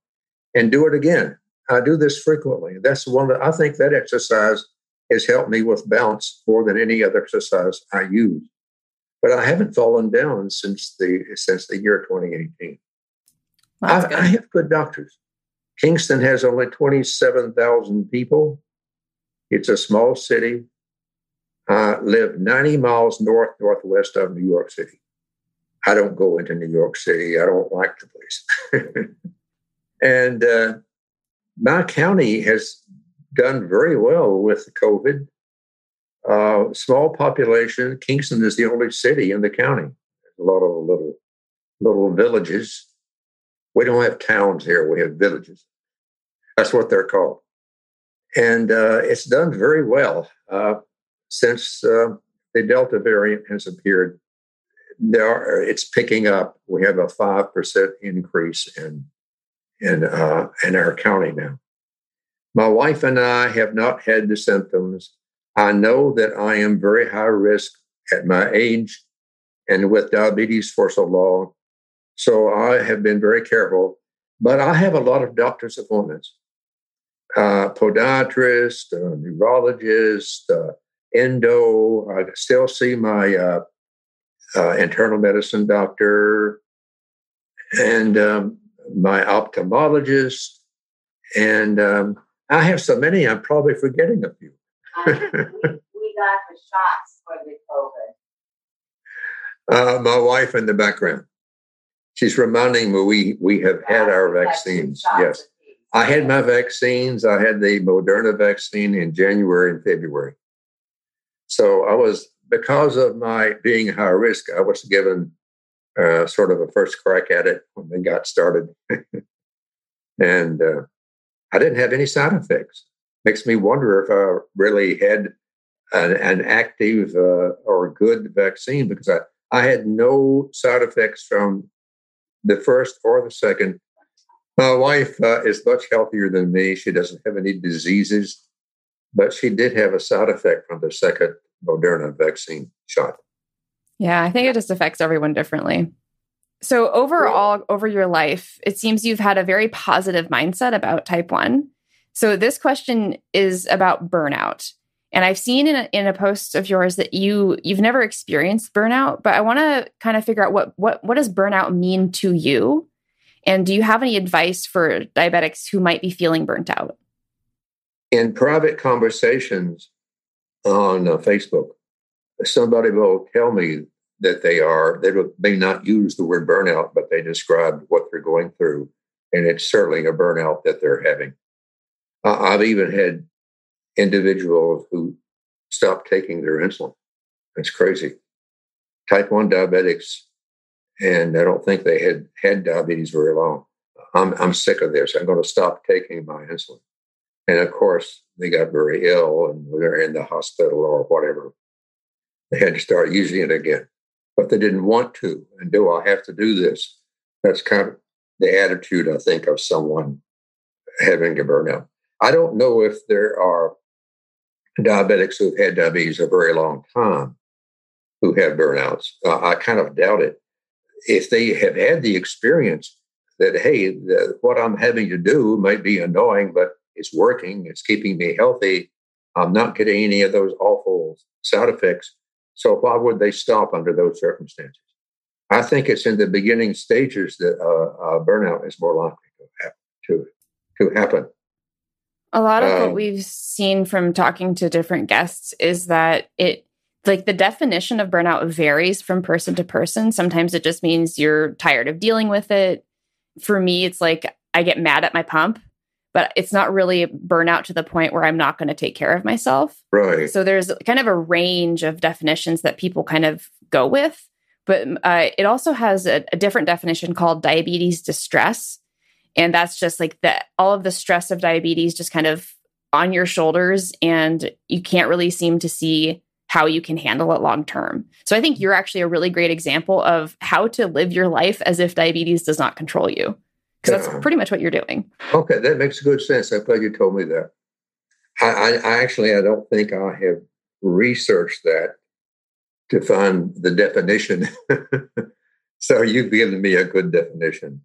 and do it again. I do this frequently. That's one that I think that exercise has helped me with balance more than any other exercise I use. But I haven't fallen down since the since the year 2018. I, I have good doctors. Kingston has only 27,000 people. It's a small city. I live 90 miles north northwest of New York City. I don't go into New York City. I don't like the place. *laughs* and uh, my county has done very well with the COVID. Uh, small population. Kingston is the only city in the county. A lot of little little villages. We don't have towns here. We have villages. That's what they're called, and uh, it's done very well uh, since uh, the Delta variant has appeared. There, are, it's picking up. We have a five percent increase in in uh, in our county now. My wife and I have not had the symptoms. I know that I am very high risk at my age and with diabetes for so long. So I have been very careful, but I have a lot of doctor's appointments. Uh, podiatrist, uh, neurologist, uh, endo. I still see my uh, uh, internal medicine doctor and um, my ophthalmologist. And um, I have so many, I'm probably forgetting a few. we, we, got the shots for the COVID. Uh, my wife in the background. She's reminding me we, we have had our vaccines. Yes. I had my vaccines. I had the Moderna vaccine in January and February. So I was, because of my being high risk, I was given uh, sort of a first crack at it when they got started. *laughs* and uh, I didn't have any side effects. Makes me wonder if I really had an, an active uh, or good vaccine because I, I had no side effects from the first or the second. My wife uh, is much healthier than me. She doesn't have any diseases, but she did have a side effect from the second Moderna vaccine shot. Yeah, I think it just affects everyone differently. So, overall, over your life, it seems you've had a very positive mindset about type 1. So, this question is about burnout. And I've seen in a, in a post of yours that you you've never experienced burnout, but I want to kind of figure out what what what does burnout mean to you? And do you have any advice for diabetics who might be feeling burnt out? In private conversations on uh, Facebook, somebody will tell me that they are, they may not use the word burnout, but they describe what they're going through. And it's certainly a burnout that they're having. I've even had individuals who stopped taking their insulin. That's crazy. Type 1 diabetics, and I don't think they had had diabetes very long. I'm, I'm sick of this. I'm going to stop taking my insulin. And of course, they got very ill and they're in the hospital or whatever. They had to start using it again but they didn't want to. And do I have to do this? That's kind of the attitude, I think, of someone having a burnout. I don't know if there are diabetics who've had diabetes a very long time who have burnouts. Uh, I kind of doubt it. If they have had the experience that, hey, the, what I'm having to do might be annoying, but it's working, it's keeping me healthy, I'm not getting any of those awful side effects so why would they stop under those circumstances? I think it's in the beginning stages that uh, uh, burnout is more likely to happen. To, to happen. A lot of um, what we've seen from talking to different guests is that it, like the definition of burnout varies from person to person. Sometimes it just means you're tired of dealing with it. For me, it's like I get mad at my pump, but it's not really burnout to the point where I'm not going to take care of myself. Right. So there's kind of a range of definitions that people kind of go with. But uh, it also has a, a different definition called diabetes distress. And that's just like the all of the stress of diabetes just kind of on your shoulders and you can't really seem to see how you can handle it long term. So I think you're actually a really great example of how to live your life as if diabetes does not control you. Because that's pretty much what you're doing. Okay, that makes good sense. I'm glad you told me that. I, I, I actually I don't think I have researched that to find the definition. *laughs* so you've given me a good definition.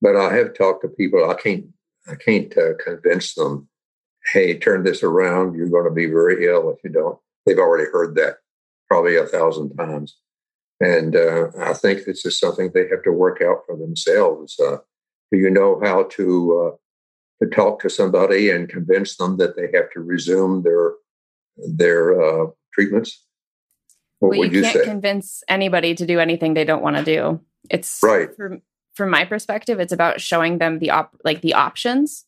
But I have talked to people. I can't. I can't uh, convince them. Hey, turn this around. You're going to be very ill if you don't. They've already heard that probably a thousand times, and uh, I think this is something they have to work out for themselves. Uh, do you know how to uh, to talk to somebody and convince them that they have to resume their their uh, treatments? What well, you can't you convince anybody to do anything they don't want to do. It's right From, from my perspective, it's about showing them the op- like the options.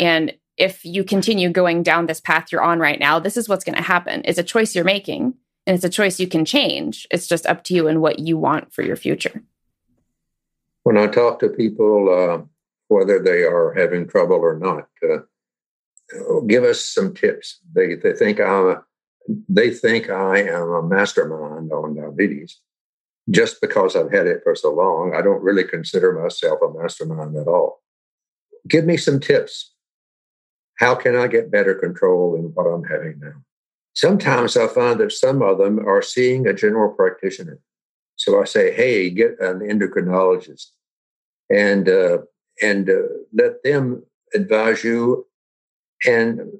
And if you continue going down this path you're on right now, this is what's going to happen. It's a choice you're making, and it's a choice you can change. It's just up to you and what you want for your future. When I talk to people, uh, whether they are having trouble or not, uh, give us some tips. They they think I'm a, they think I am a mastermind on diabetes just because I've had it for so long, I don't really consider myself a mastermind at all. Give me some tips. How can I get better control in what I'm having now? Sometimes I find that some of them are seeing a general practitioner. So I say, hey, get an endocrinologist and, uh, and uh, let them advise you. And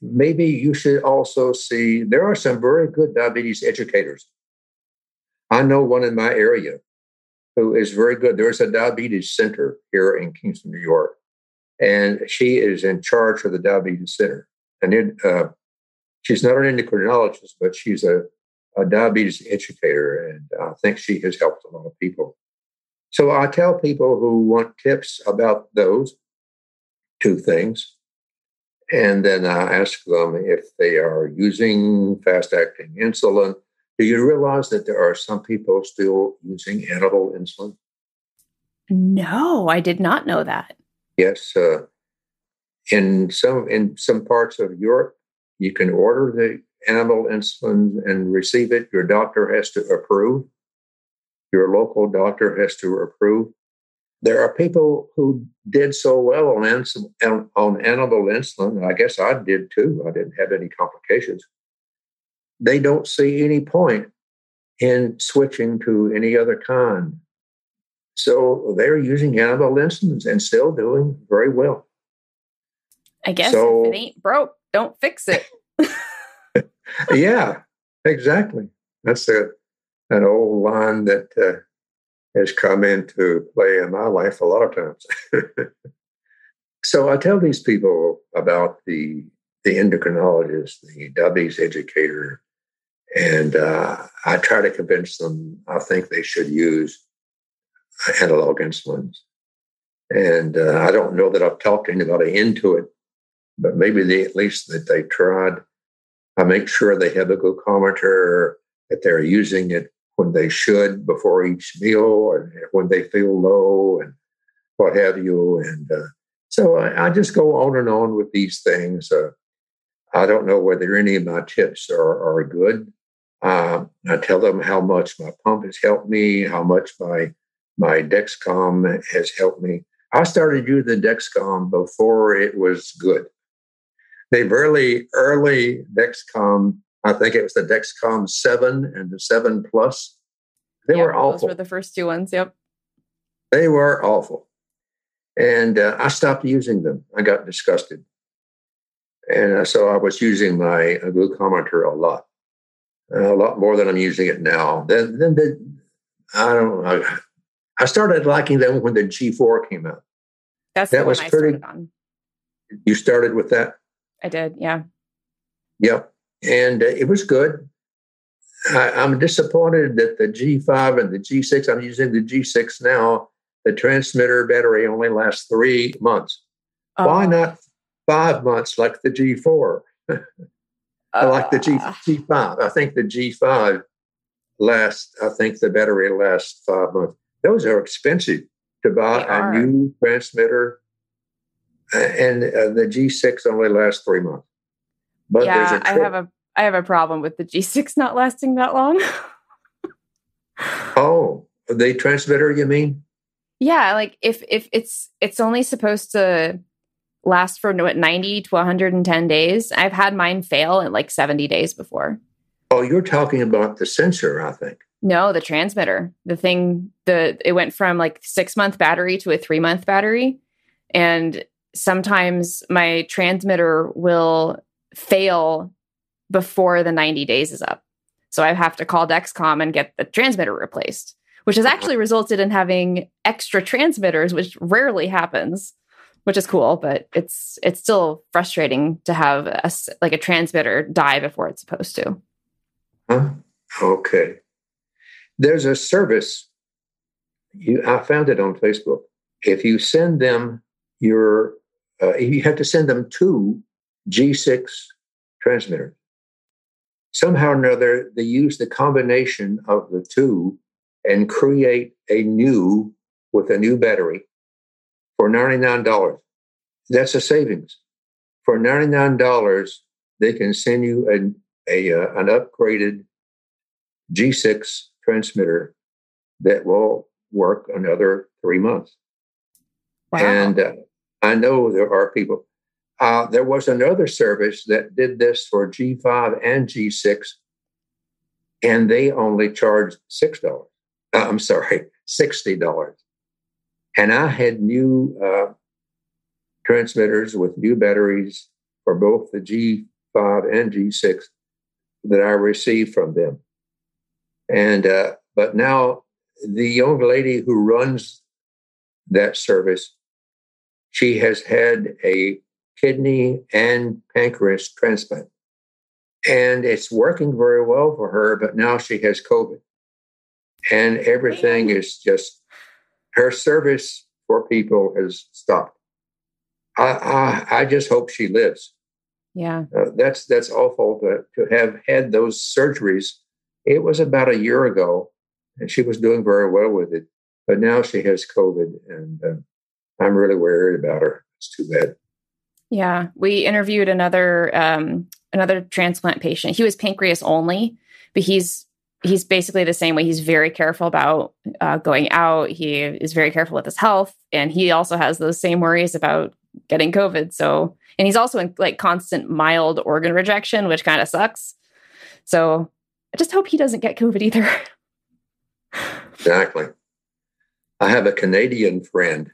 maybe you should also see there are some very good diabetes educators I know one in my area who is very good. There's a diabetes center here in Kingston, New York, and she is in charge of the diabetes center. And it, uh, she's not an endocrinologist, but she's a, a diabetes educator, and I think she has helped a lot of people. So I tell people who want tips about those two things. And then I ask them if they are using fast acting insulin do you realize that there are some people still using animal insulin? No, I did not know that. Yes, uh, in some in some parts of Europe, you can order the animal insulin and receive it. Your doctor has to approve. Your local doctor has to approve. There are people who did so well on, on animal insulin. I guess I did too. I didn't have any complications they don't see any point in switching to any other kind. So they're using animal insulin and still doing very well. I guess so, if it ain't broke, don't fix it. *laughs* yeah, exactly. That's a, an old line that uh, has come into play in my life a lot of times. *laughs* so I tell these people about the the endocrinologist, the diabetes educator, and uh, I try to convince them I think they should use analog insulins. And uh, I don't know that I've talked anybody into it, but maybe they, at least that they tried. I make sure they have a glucometer, that they're using it when they should before each meal and when they feel low and what have you. And uh, so I, I, just go on and on with these things. Uh, I don't know whether any of my tips are, are good. Uh, I tell them how much my pump has helped me, how much my my Dexcom has helped me. I started using the Dexcom before it was good. They really early Dexcom, I think it was the Dexcom 7 and the 7 Plus. They yep, were awful. Those were the first two ones. Yep. They were awful. And uh, I stopped using them. I got disgusted. And uh, so I was using my glucometer a lot a lot more than I'm using it now. Then, then the, I don't know. I started liking them when the G4 came out. That's that was pretty. on. You started with that. I did, yeah. Yep, and uh, it was good. I, I'm disappointed that the G5 and the G6. I'm using the G6 now. The transmitter battery only lasts three months. Why oh. not five months like the G4? *laughs* I like the G, uh. G5. I think the G5 lasts, I think the battery lasts five months. Those are expensive to buy a new transmitter. And uh, the G6 only lasts three months. But yeah, I have a I have a problem with the G6 *laughs* not lasting that long. *laughs* oh, the transmitter, you mean? Yeah, like if if it's it's only supposed to last for what 90 to 110 days. I've had mine fail in like 70 days before. Oh, you're talking about the sensor, I think. No, the transmitter. The thing the it went from like 6 month battery to a 3 month battery and sometimes my transmitter will fail before the 90 days is up. So I have to call Dexcom and get the transmitter replaced, which has actually resulted in having extra transmitters, which rarely happens which is cool, but it's it's still frustrating to have a like a transmitter die before it's supposed to. Huh? Okay. There's a service. You, I found it on Facebook. If you send them your, uh, you have to send them two G6 transmitter. Somehow or another, they use the combination of the two and create a new with a new battery for $99. That's a savings. For $99, they can send you an, a, uh, an upgraded G6 transmitter that will work another three months. Wow. And uh, I know there are people. Uh, there was another service that did this for G5 and G6, and they only charged $6. Uh, I'm sorry, *laughs* $60 and I had new uh, transmitters with new batteries for both the G5 and G6 that I received from them. And uh, but now the young lady who runs that service, she has had a kidney and pancreas transplant. And it's working very well for her, but now she has COVID. And everything is just her service for people has stopped. I, I, I just hope she lives. Yeah, uh, that's that's awful to, to have had those surgeries. It was about a year ago, and she was doing very well with it. But now she has COVID, and uh, I'm really worried about her. It's too bad. Yeah, we interviewed another um, another transplant patient. He was pancreas only, but he's he's basically the same way. He's very careful about uh, going out. He is very careful with his health, and he also has those same worries about getting COVID. So, and he's also in like constant mild organ rejection, which kind of sucks. So, I just hope he doesn't get COVID either. *laughs* exactly. I have a Canadian friend.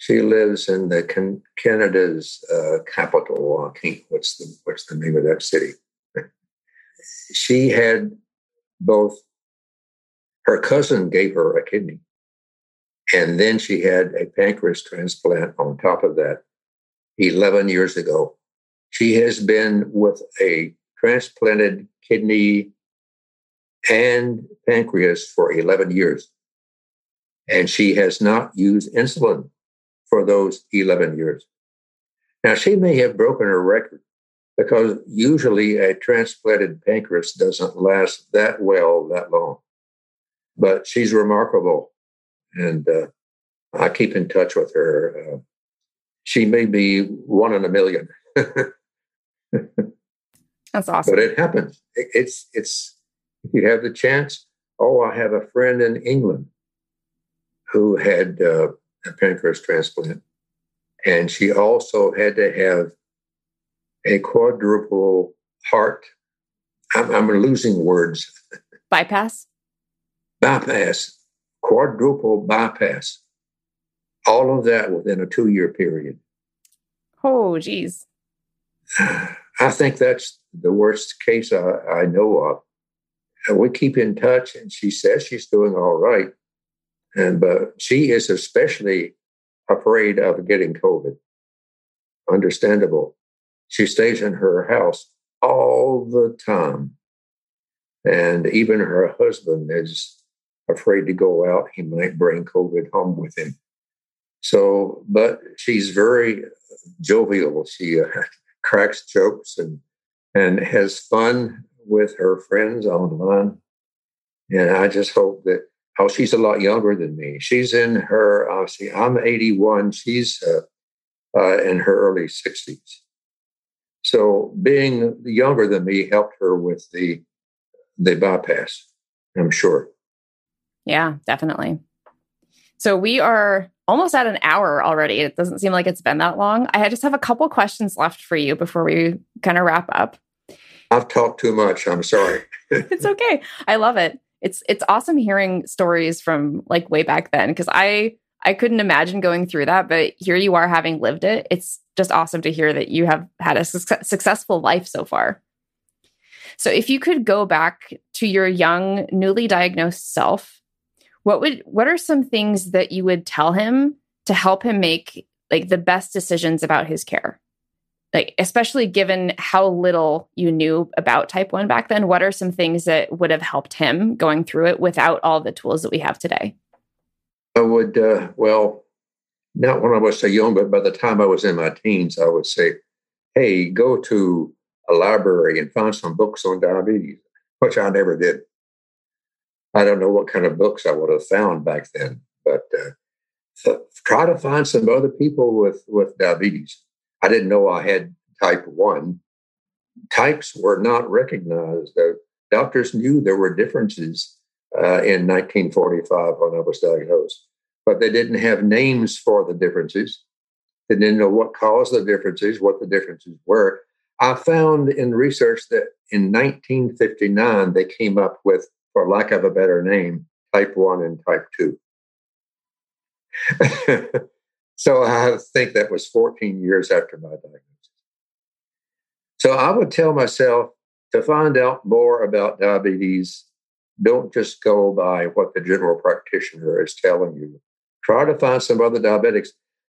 She lives in the can- Canada's uh, capital. what's the what's the name of that city? *laughs* she had both her cousin gave her a kidney, and then she had a pancreas transplant on top of that 11 years ago. She has been with a transplanted kidney and pancreas for 11 years. And she has not used insulin for those 11 years. Now, she may have broken her record because usually a transplanted pancreas doesn't last that well that long. But she's remarkable, and uh, I keep in touch with her. Uh, she may be one in a million. *laughs* That's awesome. But it happens. It, it's it's if you have the chance. Oh, I have a friend in England who had uh, a pancreas transplant, and she also had to have a quadruple heart. I'm, I'm losing words. Bypass? Bypass, quadruple bypass. All of that within a two year period. Oh, geez. *sighs* I think that's the worst case I, I know of. and we keep in touch. And she says she's doing all right, and but she is especially afraid of getting COVID. Understandable. She stays in her house all the time, and even her husband is afraid to go out. He might bring COVID home with him. So, but she's very jovial. She uh, *laughs* cracks jokes and and has fun with her friends online. And I just hope that oh, she's a lot younger than me. She's in her obviously I'm 81. She's uh, uh, in her early 60s. So being younger than me helped her with the the bypass. I'm sure. Yeah, definitely. So we are almost at an hour already. It doesn't seem like it's been that long. I just have a couple questions left for you before we kind of wrap up. I've talked too much. I'm sorry. *laughs* it's okay. I love it. It's it's awesome hearing stories from like way back then because I I couldn't imagine going through that, but here you are having lived it. It's just awesome to hear that you have had a su- successful life so far. So if you could go back to your young newly diagnosed self what would what are some things that you would tell him to help him make like the best decisions about his care like especially given how little you knew about type 1 back then what are some things that would have helped him going through it without all the tools that we have today i would uh, well not when i was so young but by the time i was in my teens i would say hey go to a library and find some books on diabetes which i never did I don't know what kind of books I would have found back then, but uh, try to find some other people with with diabetes. I didn't know I had type one. Types were not recognized. The doctors knew there were differences uh, in 1945 when I was diagnosed, but they didn't have names for the differences. They didn't know what caused the differences, what the differences were. I found in research that in 1959 they came up with for lack of a better name, type 1 and type 2. *laughs* so I think that was 14 years after my diagnosis. So I would tell myself to find out more about diabetes, don't just go by what the general practitioner is telling you. Try to find some other diabetics.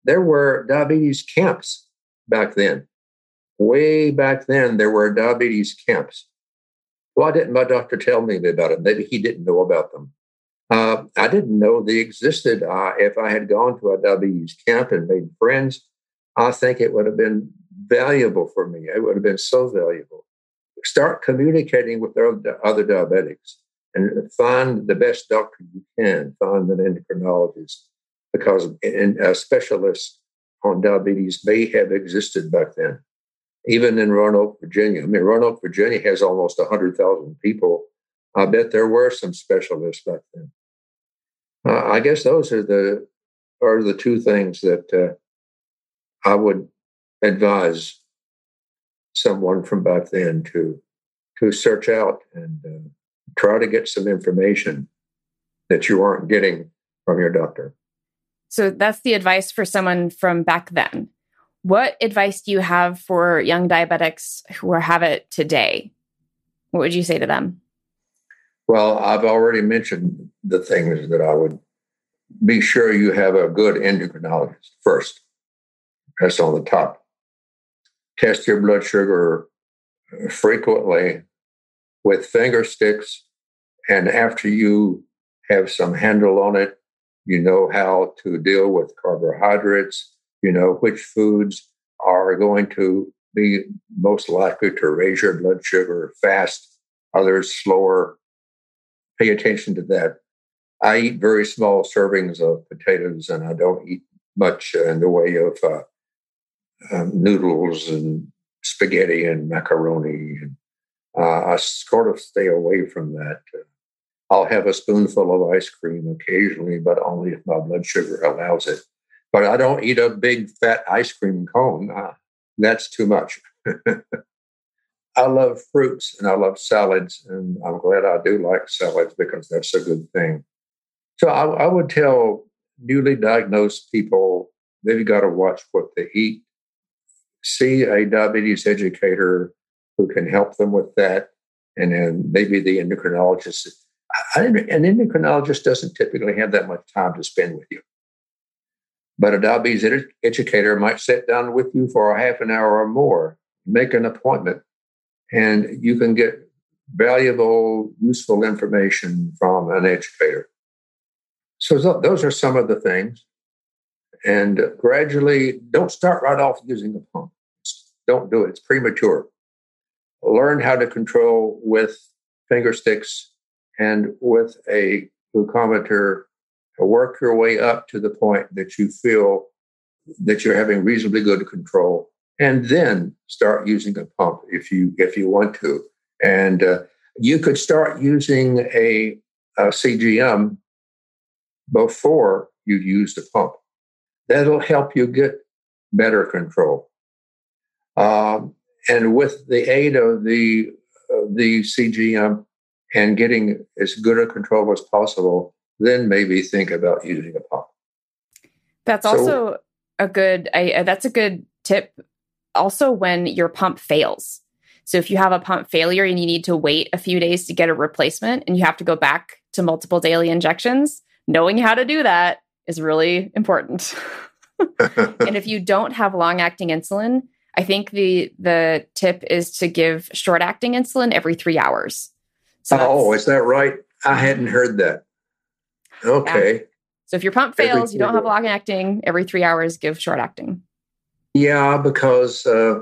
There were diabetes camps back then. Way back then, there were diabetes camps. Why didn't my doctor tell me about it? Maybe he didn't know about them. Uh, I didn't know they existed. Uh, if I had gone to a diabetes camp and made friends, I think it would have been valuable for me. It would have been so valuable. Start communicating with other diabetics and find the best doctor you can. Find an endocrinologist because a specialist on diabetes may have existed back then even in Roanoke, Virginia. I mean, Roanoke, Virginia has almost 100,000 people. I bet there were some specialists back then. Uh, I guess those are the are the two things that uh, I would advise someone from back then to to search out and uh, try to get some information that you aren't getting from your doctor. So that's the advice for someone from back then. What advice do you have for young diabetics who have it today? What would you say to them? Well, I've already mentioned the things that I would be sure you have a good endocrinologist first. That's on the top. Test your blood sugar frequently with finger sticks. And after you have some handle on it, you know how to deal with carbohydrates, you know which foods are going to be most likely to raise your blood sugar fast, others slower. Pay attention to that. I eat very small servings of potatoes, and I don't eat much in the way of uh, um, noodles and spaghetti and macaroni. And uh, I sort of stay away from that. I'll have a spoonful of ice cream occasionally, but only if my blood sugar allows it but I don't eat a big fat ice cream cone. Uh, that's too much. *laughs* I love fruits and I love salads, and I'm glad I do like salads because that's a good thing. So I, I would tell newly diagnosed people they've got to watch what they eat. See a diabetes educator who can help them with that and then maybe the endocrinologist. An endocrinologist doesn't typically have that much time to spend with you. But a diabetes ed- educator might sit down with you for a half an hour or more, make an appointment, and you can get valuable, useful information from an educator. So those are some of the things. And gradually, don't start right off using a pump. Don't do it. It's premature. Learn how to control with finger sticks and with a glucometer. Work your way up to the point that you feel that you're having reasonably good control, and then start using a pump if you if you want to. And uh, you could start using a, a CGM before you use the pump. That'll help you get better control. Um, and with the aid of the uh, the CGM and getting as good a control as possible, then maybe think about using a pump. That's so, also a good. I, uh, that's a good tip. Also, when your pump fails, so if you have a pump failure and you need to wait a few days to get a replacement, and you have to go back to multiple daily injections, knowing how to do that is really important. *laughs* and if you don't have long acting insulin, I think the the tip is to give short acting insulin every three hours. So oh, is that right? I hadn't heard that. Okay. Yeah. So if your pump fails, you don't have long acting, every three hours, give short acting. Yeah, because uh,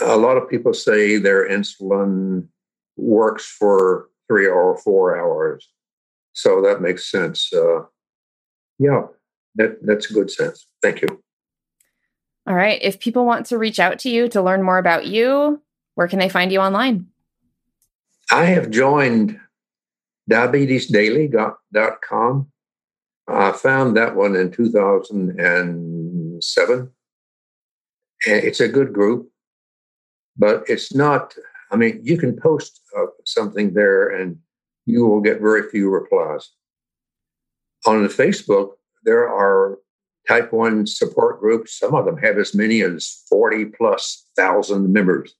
a lot of people say their insulin works for three or four hours. So that makes sense. Uh, yeah, that, that's good sense. Thank you. All right. If people want to reach out to you to learn more about you, where can they find you online? I have joined diabetesdaily.com. I found that one in 2007. It's a good group, but it's not, I mean, you can post uh, something there and you will get very few replies. On the Facebook, there are type 1 support groups. Some of them have as many as 40 plus thousand members.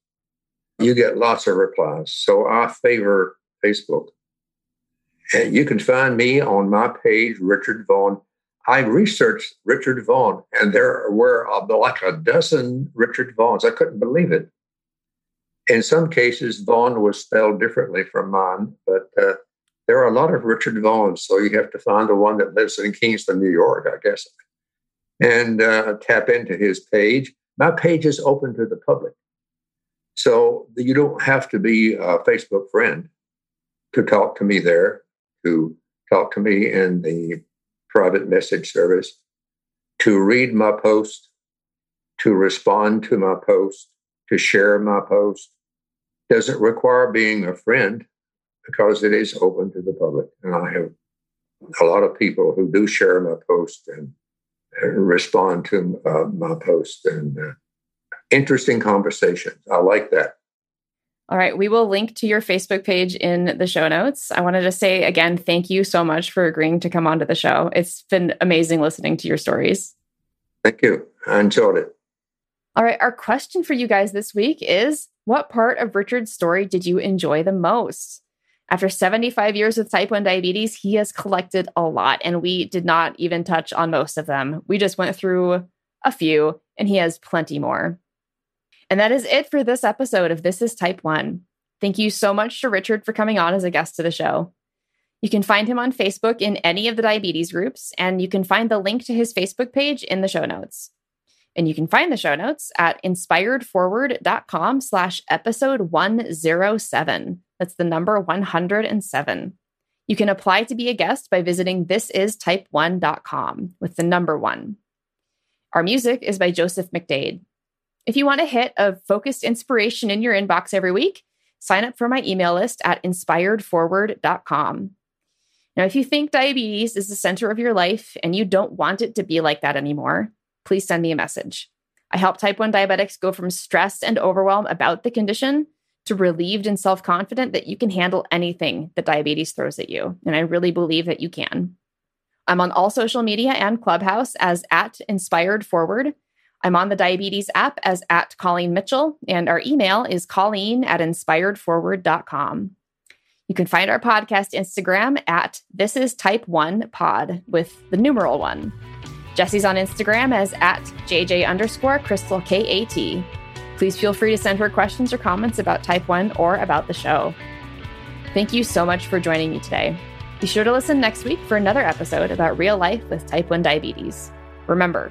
You get lots of replies. So I favor Facebook. And you can find me on my page, Richard Vaughn. I researched Richard Vaughn, and there were like a dozen Richard Vaughns. I couldn't believe it. In some cases, Vaughn was spelled differently from mine, but uh, there are a lot of Richard Vaughns, so you have to find the one that lives in Kingston, New York, I guess, and uh, tap into his page. My page is open to the public, so you don't have to be a Facebook friend to talk to me there, to talk to me in the private message service, to read my post, to respond to my post, to share my post doesn't require being a friend because it is open to the public. And I have a lot of people who do share my post and, respond to uh, my post and uh, interesting conversations. I like that. All right. We will link to your Facebook page in the show notes. I wanted to say again, thank you so much for agreeing to come onto the show. It's been amazing listening to your stories. Thank you. I enjoyed it. All right. Our question for you guys this week is what part of Richard's story did you enjoy the most? After 75 years with type 1 diabetes, he has collected a lot, and we did not even touch on most of them. We just went through a few, and he has plenty more. And that is it for this episode of This is Type 1. Thank you so much to Richard for coming on as a guest to the show. You can find him on Facebook in any of the diabetes groups, and you can find the link to his Facebook page in the show notes. And you can find the show notes at inspiredforward.com slash episode 107. That's the number 107. You can apply to be a guest by visiting thisistype1.com with the number one. Our music is by Joseph McDade. If you want a hit of focused inspiration in your inbox every week, sign up for my email list at inspiredforward.com. Now, if you think diabetes is the center of your life and you don't want it to be like that anymore, please send me a message. I help type 1 diabetics go from stressed and overwhelmed about the condition to relieved and self confident that you can handle anything that diabetes throws at you. And I really believe that you can. I'm on all social media and Clubhouse as at Inspired Forward. I'm on the diabetes app as at Colleen Mitchell, and our email is colleen at inspiredforward.com. You can find our podcast Instagram at This is Type 1 Pod with the numeral one. Jesse's on Instagram as at JJ underscore Crystal KAT. Please feel free to send her questions or comments about Type 1 or about the show. Thank you so much for joining me today. Be sure to listen next week for another episode about real life with type 1 diabetes. Remember,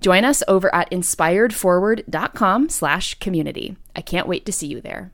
Join us over at inspiredforward.com slash community. I can't wait to see you there.